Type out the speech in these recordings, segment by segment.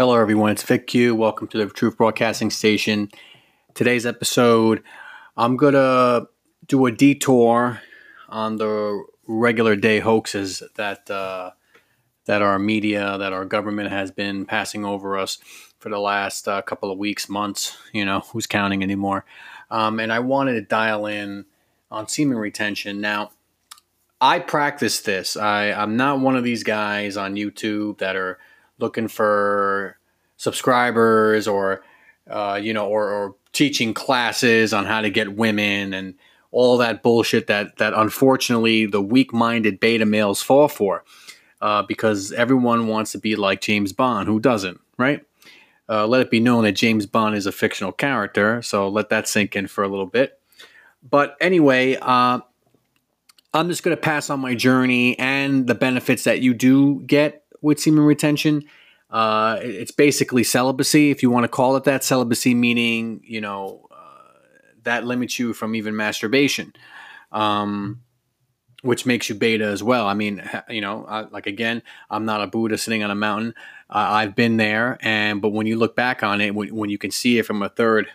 Hello, everyone. It's Vic Q. Welcome to the Truth Broadcasting Station. Today's episode, I'm going to do a detour on the regular day hoaxes that uh, that our media, that our government has been passing over us for the last uh, couple of weeks, months. You know, who's counting anymore? Um, and I wanted to dial in on semen retention. Now, I practice this. I, I'm not one of these guys on YouTube that are looking for subscribers or uh, you know or, or, teaching classes on how to get women and all that bullshit that that unfortunately the weak-minded beta males fall for uh, because everyone wants to be like James Bond who doesn't right? Uh, let it be known that James Bond is a fictional character so let that sink in for a little bit. But anyway uh, I'm just going to pass on my journey and the benefits that you do get with semen retention. Uh, it's basically celibacy, if you want to call it that. Celibacy meaning, you know, uh, that limits you from even masturbation, um, which makes you beta as well. I mean, you know, I, like again, I'm not a Buddha sitting on a mountain. Uh, I've been there, and but when you look back on it, when, when you can see it from a third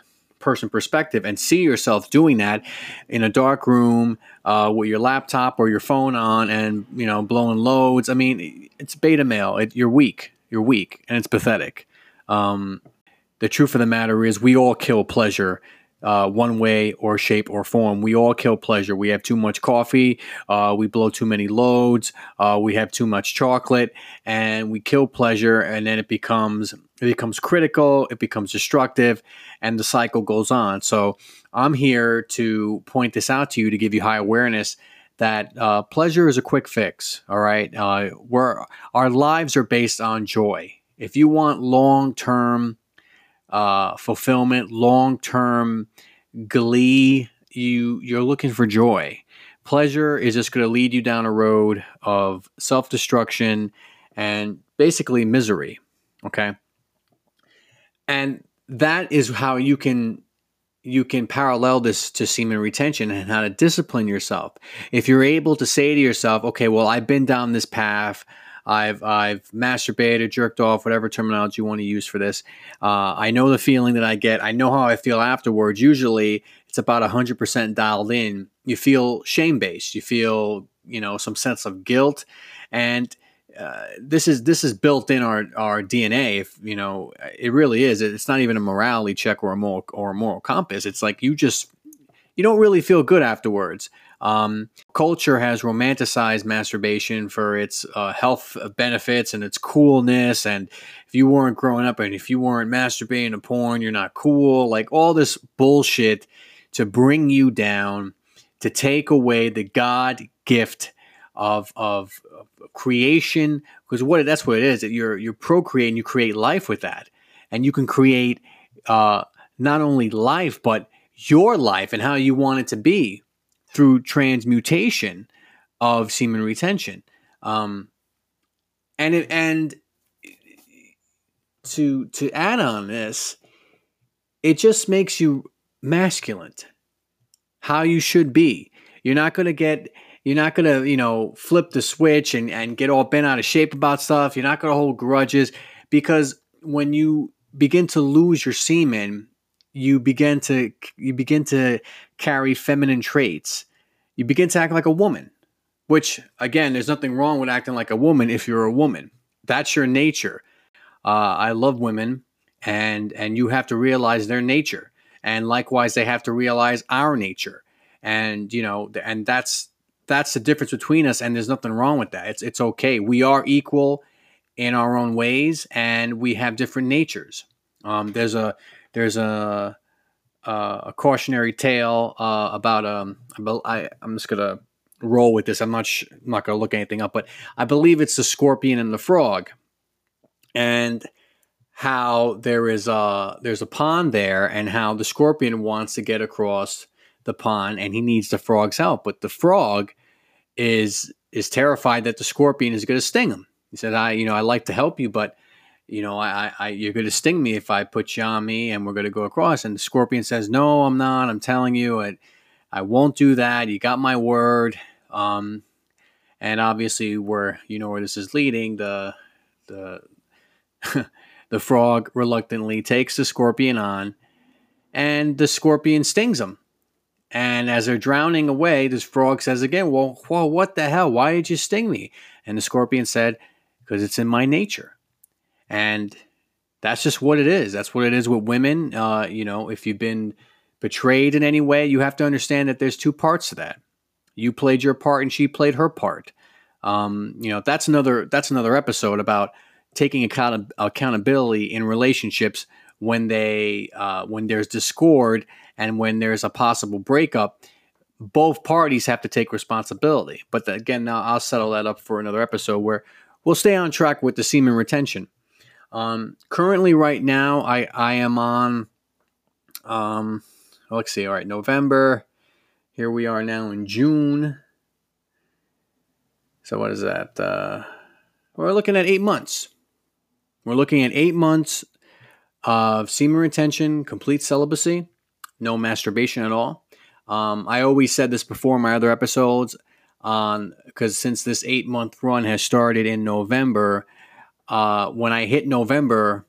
person perspective and see yourself doing that in a dark room uh, with your laptop or your phone on and you know blowing loads. I mean, it's beta male. It, you're weak. You're weak, and it's pathetic. Um, the truth of the matter is, we all kill pleasure uh, one way or shape or form. We all kill pleasure. We have too much coffee. Uh, we blow too many loads. Uh, we have too much chocolate, and we kill pleasure. And then it becomes it becomes critical. It becomes destructive, and the cycle goes on. So I'm here to point this out to you to give you high awareness that uh, pleasure is a quick fix. All right, uh, where our lives are based on joy. If you want long term uh, fulfillment, long term glee. You you're looking for joy. Pleasure is just going to lead you down a road of self destruction and basically misery. Okay, and that is how you can you can parallel this to semen retention and how to discipline yourself. If you're able to say to yourself, okay, well, I've been down this path. I've I've masturbated, jerked off, whatever terminology you want to use for this. Uh, I know the feeling that I get. I know how I feel afterwards. Usually, it's about hundred percent dialed in. You feel shame based. You feel you know some sense of guilt, and uh, this is this is built in our our DNA. If you know, it really is. It's not even a morality check or a moral or a moral compass. It's like you just you don't really feel good afterwards. Um, culture has romanticized masturbation for its uh, health benefits and its coolness. And if you weren't growing up and if you weren't masturbating to porn, you're not cool. Like all this bullshit to bring you down, to take away the God gift of, of, of creation. Because what that's what it is. That you're you're procreating, you create life with that, and you can create uh, not only life but your life and how you want it to be through transmutation of semen retention. Um, and it, and to to add on this, it just makes you masculine, how you should be. You're not going to get you're not going to you know flip the switch and and get all bent out of shape about stuff. You're not going to hold grudges because when you begin to lose your semen you begin to you begin to carry feminine traits. You begin to act like a woman, which again, there's nothing wrong with acting like a woman if you're a woman. That's your nature. Uh, I love women, and and you have to realize their nature, and likewise, they have to realize our nature, and you know, and that's that's the difference between us. And there's nothing wrong with that. It's it's okay. We are equal in our own ways, and we have different natures. Um, there's a there's a uh, a cautionary tale uh, about um I, I'm just gonna roll with this. I'm not sh- I'm not gonna look anything up, but I believe it's the scorpion and the frog, and how there is a there's a pond there, and how the scorpion wants to get across the pond, and he needs the frog's help, but the frog is is terrified that the scorpion is to sting him. He said, "I you know I like to help you, but." You know, I, I, you're going to sting me if I put you on me and we're going to go across. And the scorpion says, no, I'm not. I'm telling you, I, I won't do that. You got my word. Um, and obviously where, you know, where this is leading, the, the, the frog reluctantly takes the scorpion on, and the scorpion stings him. And as they're drowning away, this frog says again, Well, well what the hell? Why did you sting me? And the scorpion said, Because it's in my nature. And that's just what it is. That's what it is with women. Uh, you know, if you've been betrayed in any way, you have to understand that there's two parts to that. You played your part and she played her part. Um, you know, that's another that's another episode about taking account- accountability in relationships when they uh, when there's discord and when there's a possible breakup both parties have to take responsibility but the, again now i'll settle that up for another episode where we'll stay on track with the semen retention um, currently right now i i am on um let's see all right november. Here we are now in june. So what is that? Uh we're looking at eight months. We're looking at eight months of semen retention, complete celibacy, no masturbation at all. Um, I always said this before in my other episodes, on because since this eight month run has started in November, uh, when I hit November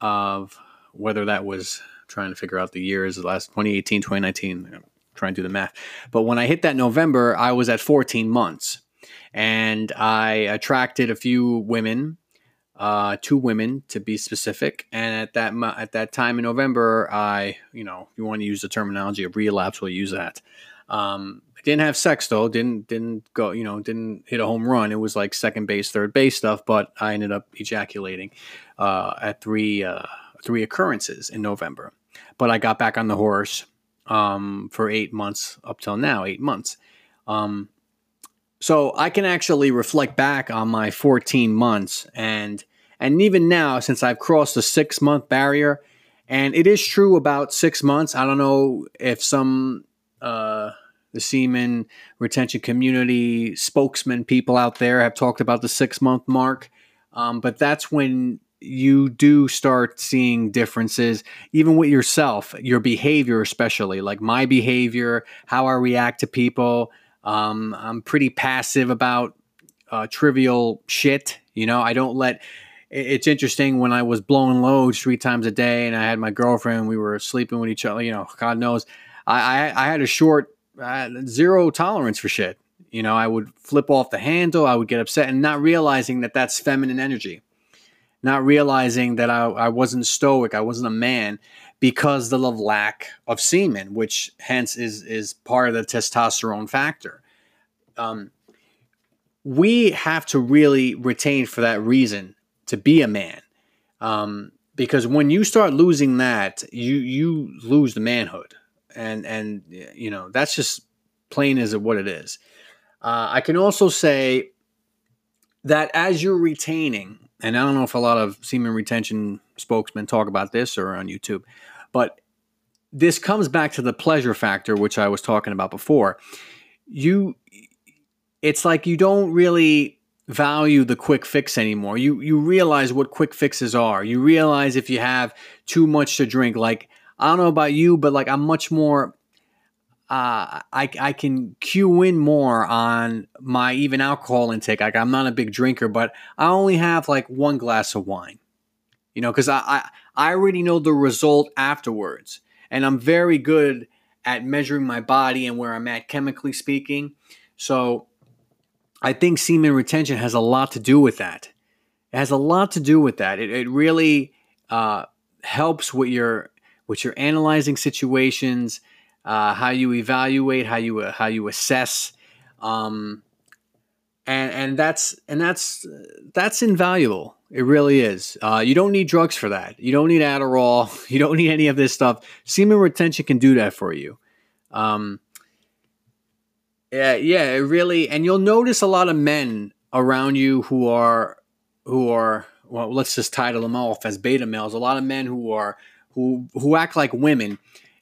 of whether that was trying to figure out the years, the last 2018, 2019, I'm trying to do the math. But when I hit that November, I was at 14 months and I attracted a few women uh, two women to be specific. And at that at that time in November, I, you know, if you want to use the terminology of relapse, we'll use that. Um, didn't have sex though. Didn't didn't go. You know, didn't hit a home run. It was like second base, third base stuff. But I ended up ejaculating uh, at three uh, three occurrences in November. But I got back on the horse um, for eight months up till now. Eight months. Um, so I can actually reflect back on my 14 months and and even now since I've crossed the 6 month barrier and it is true about 6 months. I don't know if some uh, the semen retention community spokesman people out there have talked about the 6 month mark. Um, but that's when you do start seeing differences even with yourself, your behavior especially, like my behavior, how I react to people, um, I'm pretty passive about uh, trivial shit. You know, I don't let. It's interesting when I was blowing loads three times a day, and I had my girlfriend. We were sleeping with each other. You know, God knows, I I, I had a short uh, zero tolerance for shit. You know, I would flip off the handle. I would get upset, and not realizing that that's feminine energy. Not realizing that I, I wasn't stoic. I wasn't a man because the lack of semen, which hence is is part of the testosterone factor. Um, we have to really retain for that reason to be a man, um, because when you start losing that, you you lose the manhood, and and you know that's just plain as what it is. Uh, I can also say that as you're retaining, and I don't know if a lot of semen retention spokesmen talk about this or on YouTube, but this comes back to the pleasure factor, which I was talking about before. You, it's like you don't really value the quick fix anymore. You you realize what quick fixes are. You realize if you have too much to drink. Like I don't know about you, but like I'm much more. Uh, I I can cue in more on my even alcohol intake. Like I'm not a big drinker, but I only have like one glass of wine. You know, because I, I I already know the result afterwards. And I'm very good at measuring my body and where I'm at chemically speaking. So I think semen retention has a lot to do with that. It has a lot to do with that. It, it really uh, helps with your with your analyzing situations, uh, how you evaluate, how you uh, how you assess, um, and and that's and that's that's invaluable. It really is. Uh, you don't need drugs for that. You don't need Adderall. You don't need any of this stuff. Semen retention can do that for you. Um, yeah, yeah, it really. And you'll notice a lot of men around you who are who are well. Let's just title them off as beta males. A lot of men who are who who act like women.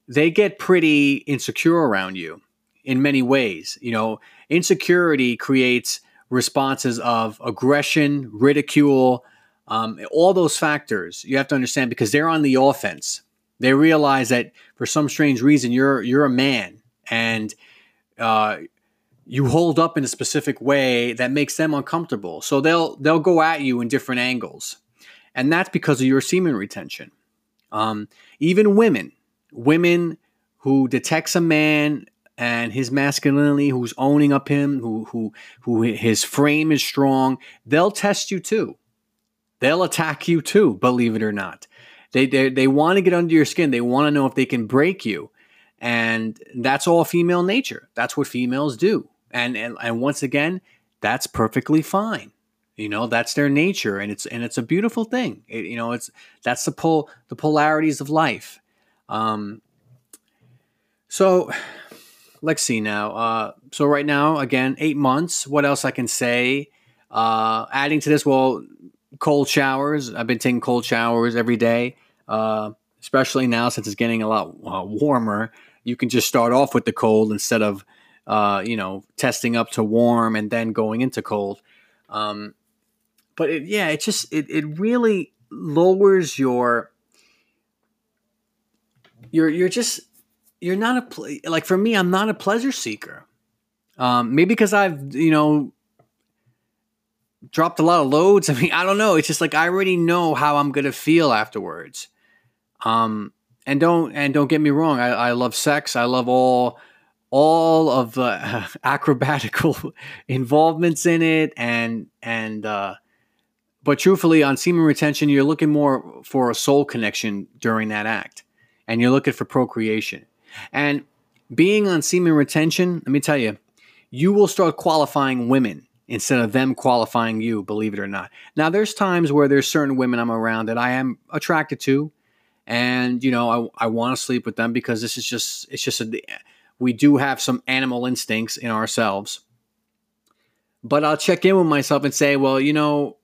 They get pretty insecure around you in many ways. You know, insecurity creates responses of aggression, ridicule, um, all those factors you have to understand because they're on the offense. They realize that for some strange reason you're you're a man and uh, you hold up in a specific way that makes them uncomfortable. So they'll they'll go at you in different angles, and that's because of your semen retention. Um, even women, women who detects a man and his masculinity, who's owning up him, who who who his frame is strong, they'll test you too. They'll attack you too, believe it or not. They they, they want to get under your skin. They want to know if they can break you. And that's all female nature. That's what females do. And and, and once again, that's perfectly fine. You know, that's their nature and it's and it's a beautiful thing. It, you know, it's that's the pol the polarities of life. Um so let's see now. Uh, so right now, again, eight months. What else I can say? Uh, adding to this, well, cold showers. I've been taking cold showers every day, uh, especially now since it's getting a lot uh, warmer. You can just start off with the cold instead of, uh, you know, testing up to warm and then going into cold. Um, but it, yeah, it just it, it really lowers your you're you're just you're not a like for me i'm not a pleasure seeker. Um, maybe because i've you know dropped a lot of loads. I mean i don't know. It's just like i already know how i'm gonna feel afterwards. Um, and don't and don't get me wrong i, I love sex. I love all all of the acrobatical involvements in it and and uh, but truthfully on semen retention you're looking more for a soul connection during that act and you're looking for procreation and being on semen retention, let me tell you, you will start qualifying women instead of them qualifying you, believe it or not. Now, there's times where there's certain women I'm around that I am attracted to, and you know, I, I want to sleep with them because this is just, it's just a, we do have some animal instincts in ourselves. But I'll check in with myself and say, well, you know,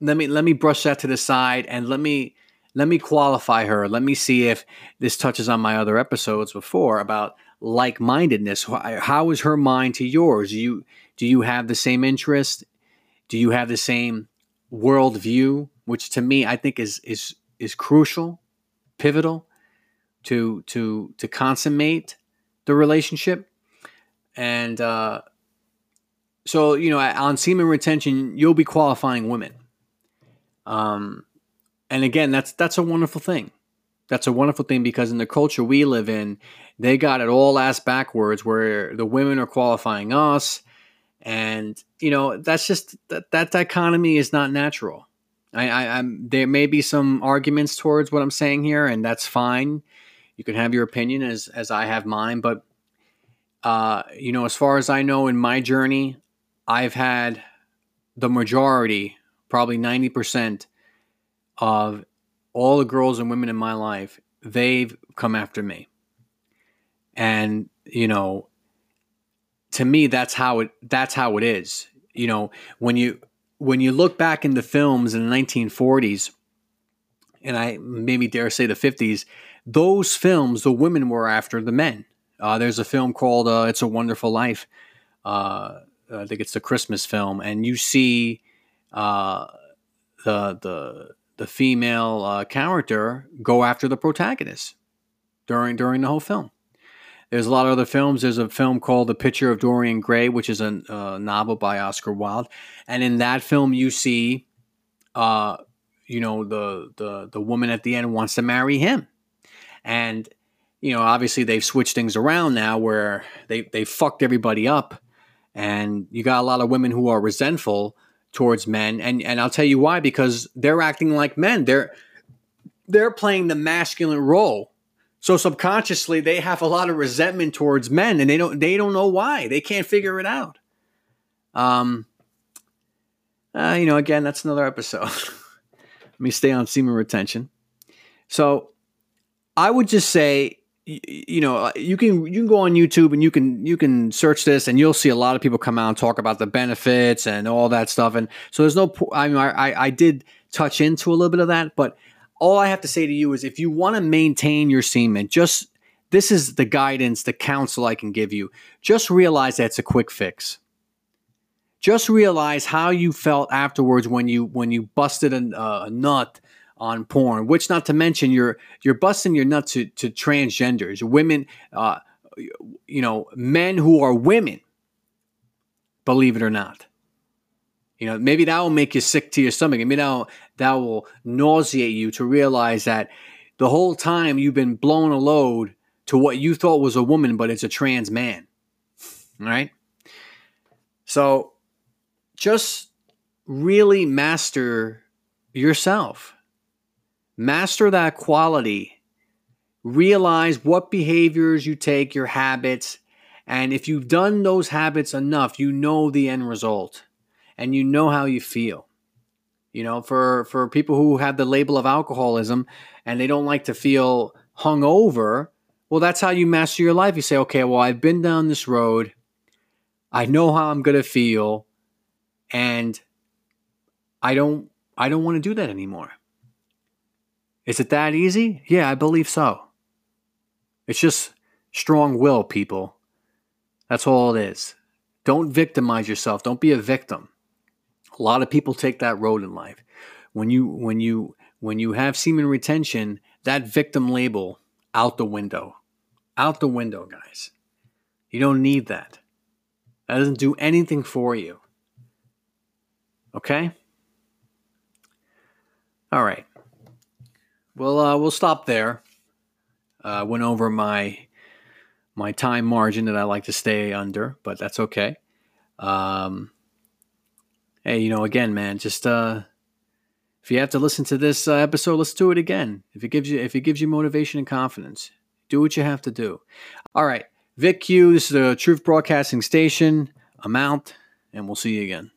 let me let me brush that to the side and let me let me qualify her. Let me see if this touches on my other episodes before about like-mindedness. How is her mind to yours? Do you do you have the same interest? Do you have the same worldview? Which to me, I think is is is crucial, pivotal to to to consummate the relationship. And uh, so, you know, on semen retention, you'll be qualifying women. Um, and again, that's that's a wonderful thing. That's a wonderful thing because in the culture we live in, they got it all ass backwards, where the women are qualifying us, and you know that's just that that dichotomy is not natural. I, I, I'm there may be some arguments towards what I'm saying here, and that's fine. You can have your opinion as as I have mine, but uh, you know, as far as I know in my journey, I've had the majority, probably ninety percent of all the girls and women in my life, they've come after me. And, you know, to me that's how it that's how it is. You know, when you when you look back in the films in the 1940s and I maybe dare say the 50s, those films, the women were after the men. Uh, there's a film called uh, "It's a Wonderful Life." Uh, I think it's the Christmas film, and you see uh, the the the female uh, character go after the protagonist during during the whole film. There's a lot of other films. There's a film called The Picture of Dorian Gray, which is a uh, novel by Oscar Wilde, and in that film you see, uh, you know, the the the woman at the end wants to marry him, and you know, obviously they've switched things around now where they they fucked everybody up, and you got a lot of women who are resentful towards men and and I'll tell you why because they're acting like men. They're they're playing the masculine role. So subconsciously they have a lot of resentment towards men and they don't they don't know why. They can't figure it out. Um uh, you know again that's another episode. Let me stay on semen retention. So I would just say you know uh, you can you can go on youtube and you can you can search this and you'll see a lot of people come out and talk about the benefits and all that stuff. And so there's no i mean i i did touch into a little bit of that but all i have to say to you is if you want to maintain your semen just this is the guidance the counsel i can give you. Just realize that's a quick fix. Just realize how you felt afterwards when you when you busted a, a nut on porn, which not to mention you're you're busting your nuts to, to transgenders, women, uh, you know, men who are women, believe it or not. You know, maybe that will make you sick to your stomach. Maybe that will, that will nauseate you to realize that the whole time you've been blown a load to what you thought was a woman, but it's a trans man. Right? So just really master yourself. Master that quality. Realize what behaviors you take, your habits, and if you've done those habits enough, you know the end result and you know how you feel. You know, for for people who have the label of alcoholism and they don't like to feel hungover, well, that's how you master your life. You say, okay, well, I've been down this road. I know how I'm gonna feel, and I don't I don't want to do that anymore. Is it that easy? Yeah, I believe so. It's just strong will, people. That's all it is. Don't victimize yourself. Don't be a victim. A lot of people take that road in life. When you when you when you have semen retention, that victim label out the window. Out the window, guys. You don't need that. That doesn't do anything for you. Okay? All right. Well, uh, we'll stop there. Uh, went over my my time margin that I like to stay under, but that's okay. Um, hey, you know, again, man, just uh, if you have to listen to this uh, episode, let's do it again. If it gives you if it gives you motivation and confidence, do what you have to do. All right, Vic Q, this is the Truth Broadcasting Station. I'm out, and we'll see you again.